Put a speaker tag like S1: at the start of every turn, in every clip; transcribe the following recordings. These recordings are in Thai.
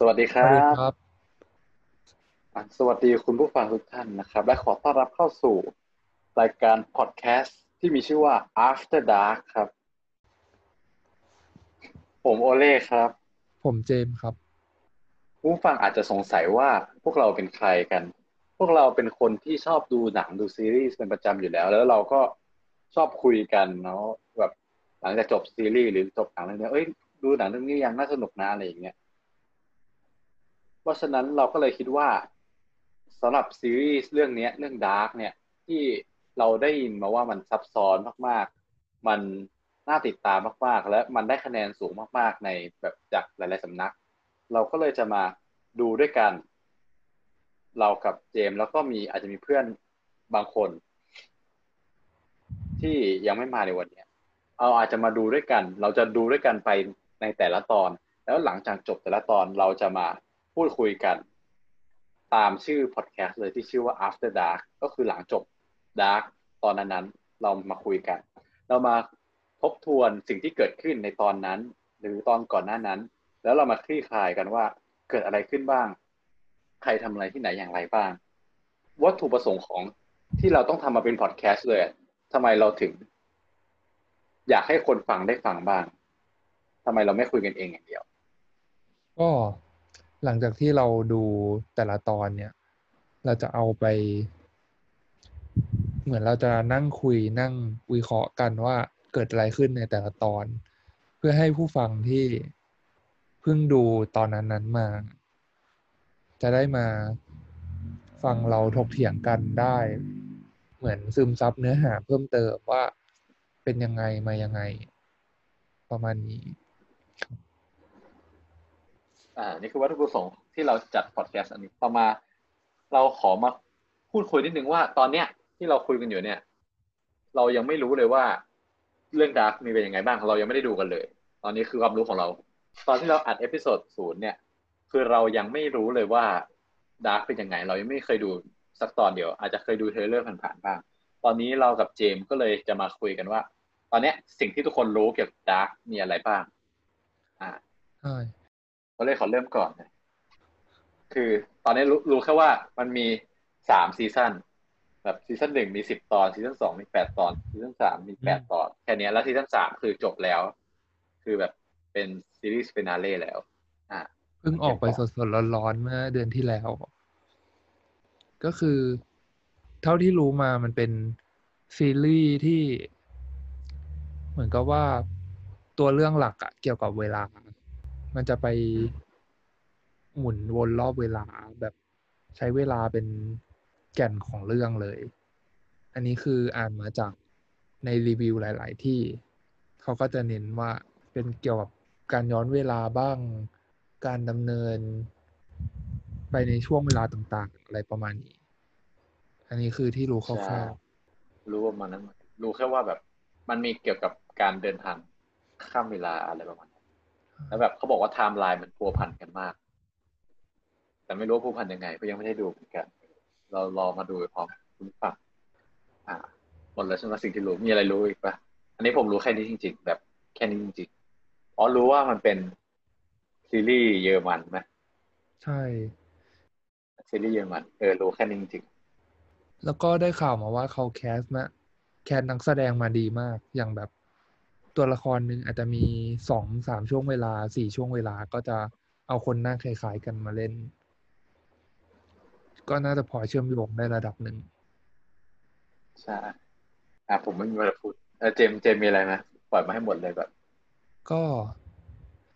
S1: สวัสดีค
S2: สวั
S1: รั
S2: สดีค
S1: บ
S2: รับ
S1: อะสวัสดีคุณผู้ฟังทุกท่านนะครับ และขอต้อนรับเข้าสู่ รายการพอดแคสต์ที่มีชื่อว่า After Dark ครับ ผมโอเล่ครับ
S2: ผมเจมส์ครับ
S1: คุณผู้ฟังอาจจะสงสัยว่าพวกเราเป็นใครกัน พวกเราเป็นคนที่ชอบดูหนังดูซีรีส์เป็นประจำอยู่แล้ว แล้วเราก็ชอบคุยกันเนาะแบบหลังจากจบซีรีส์หรือจบหนังเรื่องนี้เอ้ยดูหนังเรื่องนี้ยังน่าสนุกนะอะไรอย่างเงี้ย เพราะฉะนั้นเราก็เลยคิดว่าสำหรับซีรีส์เรื่องนี้เรื่องดาร์กเนี่ยที่เราได้ยินมาว่ามันซับซ้อนมากๆ มันน่าติดตามมากๆ และมันได้คะแนนสูงมากๆ ในแบบจากหลาย ๆสำนัก เราก็เลยจะมาดูด้วยกัน เรากับเจมแล้วก็มีอาจจะมีเพื่อนบางคน ที่ยังไม่มาในวันนี้เอาอาจจะมาดูด้วยกัน เราจะดูด้วยกันไปในแต่ละตอน แล้วหลังจากจบแต่ละตอนเราจะมา พูดคุยกัน ตามชื่อพอดแคสต์เลยที่ชื่อว่า After Dark ก็คือหลังจบ Dark ตอนนั้นๆเรามาคุยกัน เรามาทบทวนสิ่งที่เกิดขึ้นในตอนนั้น หรือตอนก่อนหน้านั้น แล้วเรามาคลี่คลายกันว่าเกิดอะไรขึ้นบ้าง ใครทำอะไรที่ไหนอย่างไรบ้าง วัตถุประสงค์ของที่เราต้องทำมาเป็นพอดแคสต์เลยทำไมเราถึง อยากให้คนฟังได้ฟังบ้างทำไมเราไม่คุยกันเองอย่างเดียว
S2: ก็ หลังจากที่เราดูแต่ละตอนเนี่ย เราจะเอาไป เหมือนเราจะนั่งคุยนั่งวิเคราะห์กันว่าเกิดอะไรขึ้นในแต่ละตอน เพื่อให้ผู้ฟังที่เพิ่งดูตอนนั้นนั้นๆมา จะได้มาฟังเราถกเถียงกันได้ เหมือนซึมซับเนื้อหาเพิ่มเติมว่าเป็นยังไงมายังไง ประมาณนี้
S1: อ่านี่คือวัตถุประสงค์ที่เราจัดพอดแคสต์อันนี้ต่อมาเราขอมาพูดคุยนิดนึงว่าตอนเนี้ยที่เราคุยกันอยู่เนี่ย เรายังไม่รู้เลยว่าเรื่อง Dark มีเป็นยังไงบ้างเรายังไม่ได้ดูกันเลย ตอนนี้คือความรู้ของเรา ตอนที่เราอัด episode ศูนย์เนี่ยคือเรายังไม่รู้เลยว่า Dark เป็นยังไง เรายังไม่เคยดูสักตอนเดียว อาจจะเคยดู trailer ผ่านๆบ้าง ตอนนี้เรากับเจมส์ก็เลยจะมาคุยกันว่า ตอนเนี้ยสิ่งที่ทุกคนรู้เกี่ยวกับ Dark มีอะไรบ้าง อ่า
S2: ใช่
S1: ก็เลยขอเริ่มก่อนนะคือตอนนี้รู้รู้แค่ว่ามันมีสามซีซั่นแบบซีซั่นหนึ่งมีสิบตอนซีซั่นสองมีแปดตอนซีซั่นสามมีแปดตอนแค่เนี้ยแล้วซีซั่นสามคือจบแล้ว คือแบบเป็น series finale แล้ว อ่า
S2: เพิ่งออกไปสดๆร้อนๆเมื่อเดือนที่แล้ว ก็คือ เท่าที่รู้มามันเป็นซีรีส์ที่ เหมือนกับว่าตัวเรื่องหลักอะเกี่ยวกับเวลา มันจะไปหมุนวนรอบเวลาแบบใช้เวลาเป็นแก่นของเรื่องเลย อันนี้คืออ่านมาจากในรีวิวหลาย ๆ ที่ เขาก็จะเน้นว่าเป็นเกี่ยวกับการย้อนเวลาบ้าง การดำเนิน ไปในช่วงเวลาต่าง ๆ อะไรประมาณนี้ อันนี้คือที่รู้คร่าวๆ
S1: รู้ว่ามันนั้น รู้แค่ว่าแบบ มันมีเกี่ยวกับการเดินทางข้ามเวลาอะไรประมาณนั้ แล้วแบบเขาบอกว่าไทม์ไลน์มันพัวพันกันมาก แต่ไม่รู้ว่าพัวพันยังไงเพราะยังไม่ได้ดูเหมือนกัน เรารอมาดูไปพร้อมคุณฟังอ่าหมดแล้วใช่ไหมสิ่งที่รู้มีอะไรรู้อีกปะอันนี้ผมรู้แค่นี้จริง ๆ แบบแค่นี้จริงๆอ๋อรู้ว่ามันเป็นซีรีส์เยอรมันไหม
S2: ๆใช่
S1: ซีรีส์เยอรมันเออรู้แค่นี้จริง
S2: แล้วก็ได้ข่าวมาว่าเขาแคสมาแคสนักแสดงมาดีมากอย่างแบบ ตัวละครหนึ่งอาจจะมีสองสามช่วงเวลาสี่ช่วงเวลาก็จะเอาคนหน้าคล้ายๆกันมาเล่น ก็น่าจะพอเชื่อมโยงได้ระดับหนึ่ง
S1: ๆใช่อะผมไม่มีอะไรพูดเออเจมส์เจมส์มีอะไรไหมปล่อยมาให้หมดเลยแบบ
S2: ก็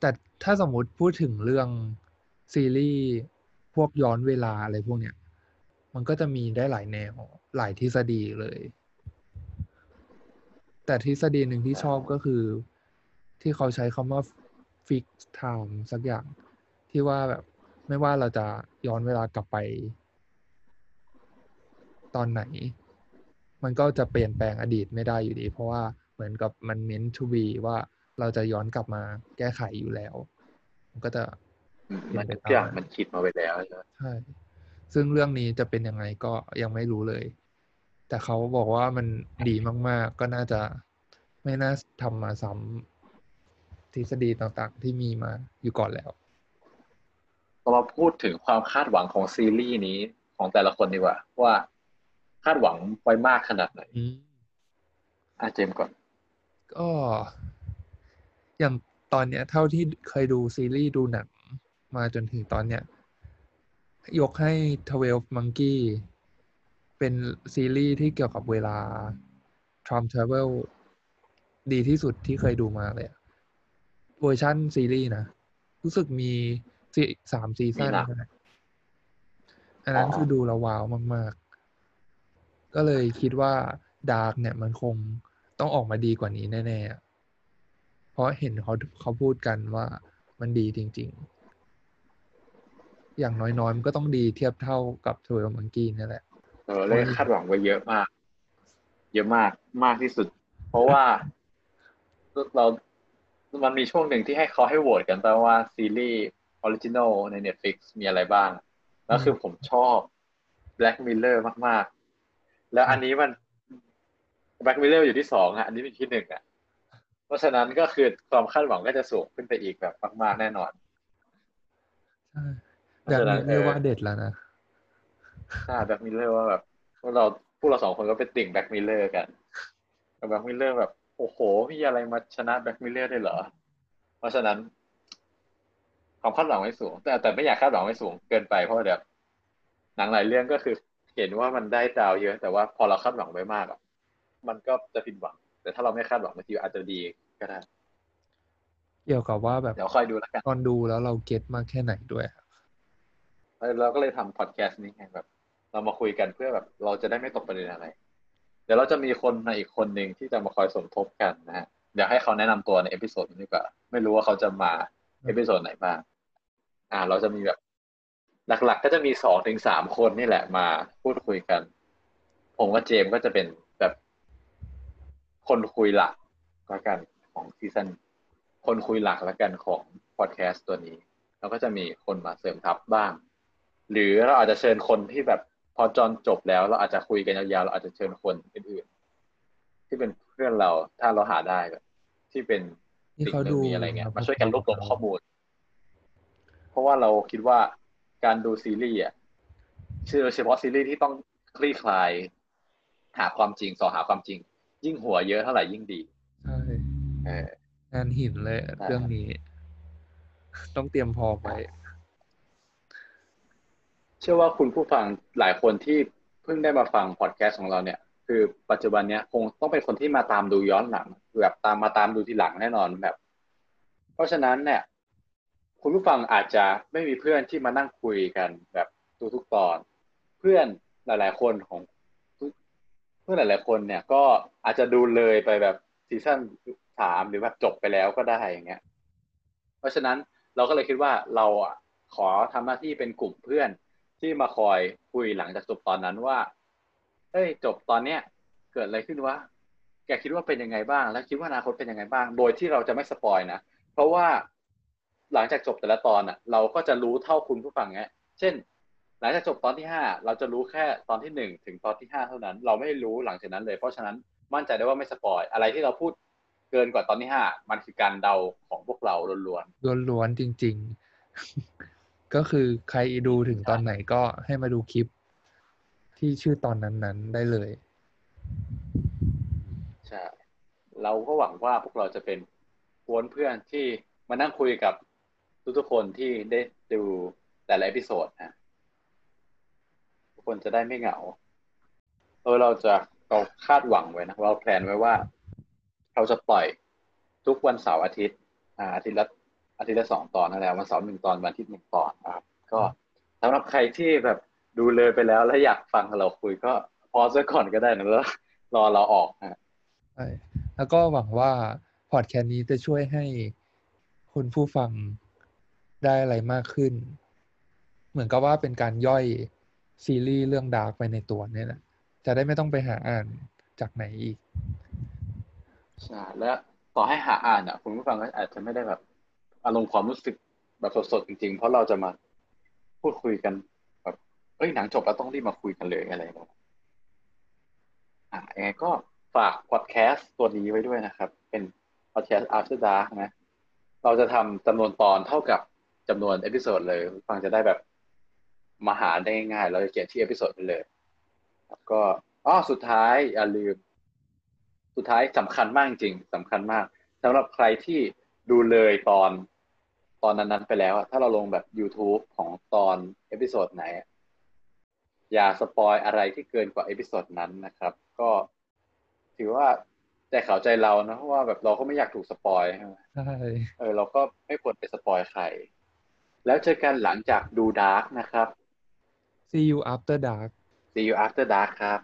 S2: แต่ถ้าสมมุติพูดถึงเรื่องซีรีส์พวกย้อนเวลาอะไรพวกเนี้ย มันก็จะมีได้หลายแนว หลายทฤษฎีเลย แต่ทฤษฎีหนึ่งที่ชอบก็คือ ที่เขาใช้คำว่า fix time สักอย่างที่ว่าแบบ ไม่ว่าเราจะย้อนเวลากลับไป ตอนไหน มันก็จะเปลี่ยนแปลงอดีตไม่ได้อยู่ดี เพราะว่าเหมือนกับมัน meant to be ว่าเราจะย้อนกลับมาแก้ไขอยู่แล้ว มันก็จะ
S1: อืมมันทุกอย่างมันคิดมาไว้แล้วใช่ไหม
S2: ใช่ ซึ่งเรื่องนี้จะเป็นยังไงก็ยังไม่รู้เลย แต่เขาบอกว่ามันดีมากๆ ก็น่าจะไม่น่าทำมาซ้ำทฤษฎีต่างๆ ที่มีมาอยู่ก่อนแล้ว
S1: เรามาพูดถึงความคาดหวังของซีรีส์นี้ของแต่ละคนดีกว่า ว่าคาดหวังไว้มากขนาดไหน
S2: อืม
S1: อาเจมส์ก่อน
S2: ก็ อย่างตอนเนี้ย เท่าที่เคยดูซีรีส์ดูหนังมาจนถึงตอนเนี้ย ยกให้ Twelve Monkey เป็นซีรีส์ที่เกี่ยวกับเวลา Time Travel ดีที่สุดที่เคยดูมาเลยอะเวอร์ชั่นซีรีส์นะ รู้สึกมีซีสามซีซั่นนะอันนั้นคือดูแล้วว้าวมาก ๆ ก็เลยคิดว่า Dark เนี่ยมันคงต้องออกมาดีกว่านี้แน่ๆอะเพราะเห็นเขาเขาพูดกันว่ามันดีจริง ๆ อย่างน้อย ๆ มันก็ต้องดีเทียบเท่ากับ Twelve Monkey นี่แหละ
S1: เออเลยคาดหวังไว้เยอะมาก เยอะมากมากที่สุด เพราะว่าเรา มันมีช่วงหนึ่งที่ให้เขาให้โหวตกันแบบว่าซีรีส์ original ใน Netflix มีอะไรบ้าง แล้วคือผมชอบ Black Mirror มาก ๆ แล้วอันนี้มัน Black Mirror อยู่ที่สองอะ อันนี้เป็นที่หนึ่งอะ เพราะฉะนั้นก็คือความคาดหวังก็จะสูงขึ้นไปอีกแบบมาก ๆ แน่นอน
S2: ใช่แบบนี้เรียกว่าเด็ดแล้วนะ
S1: ใช่ Black Mirror ว่าแบบพวกเราพวกเราสองคนก็ไปติ่ง Black Mirror กันแต่ Black Mirror แบบโอ้โหมีอะไรมาชนะ Black Mirror ได้เหรอ เพราะฉะนั้นความคาดหวังไม่สูง แต่แต่ไม่อยากคาดหวังไม่สูงเกินไปเพราะว่าเดี๋ยวหนังหลายเรื่องก็คือเห็นว่ามันได้ดาวเยอะ แต่ว่าพอเราคาดหวังไว้มากอะมันก็จะผิดหวัง แต่ถ้าเราไม่คาดหวังบางทีอาจจะดีก็ได้
S2: เกี่ยวกับว่าแบบ
S1: เดี๋ยวค่อยดูแล้วกัน
S2: ตอนดูแล้วเรา get มากแค่ไหนด้วยอะ
S1: เราก็เลยทำพอดแคสต์นี้ไงแบบ เรามาคุยกันเพื่อแบบ เราจะได้ไม่ตกประเด็นอะไร เดี๋ยวเราจะมีคนในอีกคนหนึ่งที่จะมาคอยสมทบกันนะฮะเดี๋ยวให้เขาแนะนำตัวใน episode นี้ดีกว่าไม่รู้ว่าเขาจะมา episode ไหนบ้างอ่า เราจะมีแบบ หลักๆ ก็จะมีสองถึงสามคนนี่แหละมาพูดคุยกัน ผมกับเจมส์ก็จะเป็นแบบคนคุยหลักแล้วกันของซีซั่นคนคุยหลักแล้วกันของพอดแคสต์ตัวนี้แล้วก็จะมีคนมาเสริมทับบ้าง หรือเราอาจจะเชิญคนที่แบบ พอจอนจบแล้วเราอาจจะคุยกันยาวๆเราอาจจะเชิญคนอื่นๆที่เป็นเพื่อนเราถ้าเราหาได้แบบที่เป็น
S2: นี่
S1: สิ่ง
S2: เขา
S1: หนึ่
S2: ดู
S1: งมีอะไรเงี้ยมาช่วยกันรวบรวมข้อมูล เพราะว่าเราคิดว่าการดูซีรีส์อะโดยเฉพาะซีรีส์ที่ต้องคลี่คลาย หาความจริงสอหาความจริง ยิ่งหัวเยอะเท่าไหร่ยิ่งดี
S2: ใช่
S1: เออ
S2: งานหินเลยอะ
S1: ใช่
S2: เรื่องนี้ ต้องเตรียมพร้อมไว้
S1: เชื่อว่าคุณผู้ฟังหลายคนที่เพิ่งได้มาฟังพอดแคสต์ของเราเนี่ย คือปัจจุบันเนี้ยคงต้องเป็นคนที่มาตามดูย้อนหลังแบบตามมาตามดูทีหลังแน่นอนแบบ เพราะฉะนั้นเนี่ย คุณผู้ฟังอาจจะไม่มีเพื่อนที่มานั่งคุยกันแบบทุกๆตอน เพื่อนหลาย ๆ คนของเพื่อนหลาย ๆ คนเนี่ยก็อาจจะดูเลยไปแบบซีซั่นสามหรือแบบจบไปแล้วก็ได้อย่างเงี้ย เพราะฉะนั้นเราก็เลยคิดว่าเราอะขอทำหน้าที่เป็นกลุ่มเพื่อน ที่มาคอยคุยหลังจากจบตอนนั้นว่า เอ้ย จบตอนเนี้ย เกิดอะไรขึ้นวะ แกคิดว่าเป็นยังไงบ้าง แล้วคิดว่าอนาคตเป็นยังไงบ้าง โดยที่เราจะไม่สปอยนะ เพราะว่าหลังจากจบแต่ละตอนอะ เราก็จะรู้เท่าคุณผู้ฟังเนี้ย เช่น หลังจากจบตอนที่ห้าเราจะรู้แค่ตอนที่หนึ่งถึงตอนที่ห้าเท่านั้น เราไม่รู้หลังจากนั้นเลย เพราะฉะนั้นมั่นใจได้ว่าไม่สปอย อะไรที่เราพูดเกินกว่าตอนที่ห้ามันคือการเดาของพวกเราล้วนๆ
S2: ล้วนๆจริง ๆ ก็คือใครดูถึงตอนไหนก็ให้มาดูคลิป ที่ชื่อตอนนั้นๆได้เลย
S1: ใช่เราก็หวังว่าพวกเราจะเป็นก๊วนเพื่อนที่มานั่งคุยกับทุกๆคนที่ได้ดูแต่ละ episode นะทุกคนจะได้ไม่เหงาเออเราจะเราคาดหวังไว้นะเรา plan ไว้ว่า เราจะปล่อยทุกวันเสาร์อาทิตย์อาทิตย์ละ อาทิตย์ละสองตอนนั่นแหละวันเสาร์หนึ่งตอนวันอาทิตย์หนึ่งตอนนะครับ ก็สำหรับใครที่แบบดูเลยไปแล้วแล้วอยากฟังเราคุยก็พอซะก่อนก็ได้นะแล้วรอเราออกนะ
S2: ใช่แล้วก็หวังว่าพอดแคสต์นี้จะช่วยให้คุณผู้ฟังได้อะไรมากขึ้น เหมือนกับว่าเป็นการย่อยซีรีส์เรื่องดาร์กไปในตัวเนี่ยแหละจะได้ไม่ต้องไปหาอ่านจากไหนอีก
S1: ใช่แล้วต่อให้หาอ่านอะ คุณผู้ฟังก็อาจจะไม่ได้แบบ อารมณ์ความรู้สึกแบบสดๆจริงๆ เพราะเราจะมาพูดคุยกันแบบเอ้ยหนังจบแล้วต้องรีบมาคุยกันเลยอะไรแบบอะยังไงก็ฝากพอดแคสต์ตัวนี้ไว้ด้วยนะครับ เป็นพอดแคสต์ After Dark นะ เราจะทำจำนวนตอนเท่ากับจำนวน episode เลย ฟังจะได้แบบมาหาได้ง่าย เราจะเขียนที่ episode ไปเลยก็อ๋อสุดท้ายอย่าลืม สุดท้ายสำคัญมากจริงสำคัญมากสำหรับใครที่ดูเลยตอน ตอนนั้นๆไปแล้วอะถ้าเราลงแบบ YouTube ของตอน episode ไหนอะอย่าสปอยอะไรที่เกินกว่า episode นั้นนะครับ ก็ถือว่าใจเขาใจเรานะเพราะว่าแบบเราก็ไม่อยากถูกสปอยใช่ไหม
S2: ใช่
S1: เออเราก็ไม่ควรไปสปอยใคร แล้วเจอกันหลังจากดู Dark นะครับ
S2: see you after dark
S1: see you after dark ครับ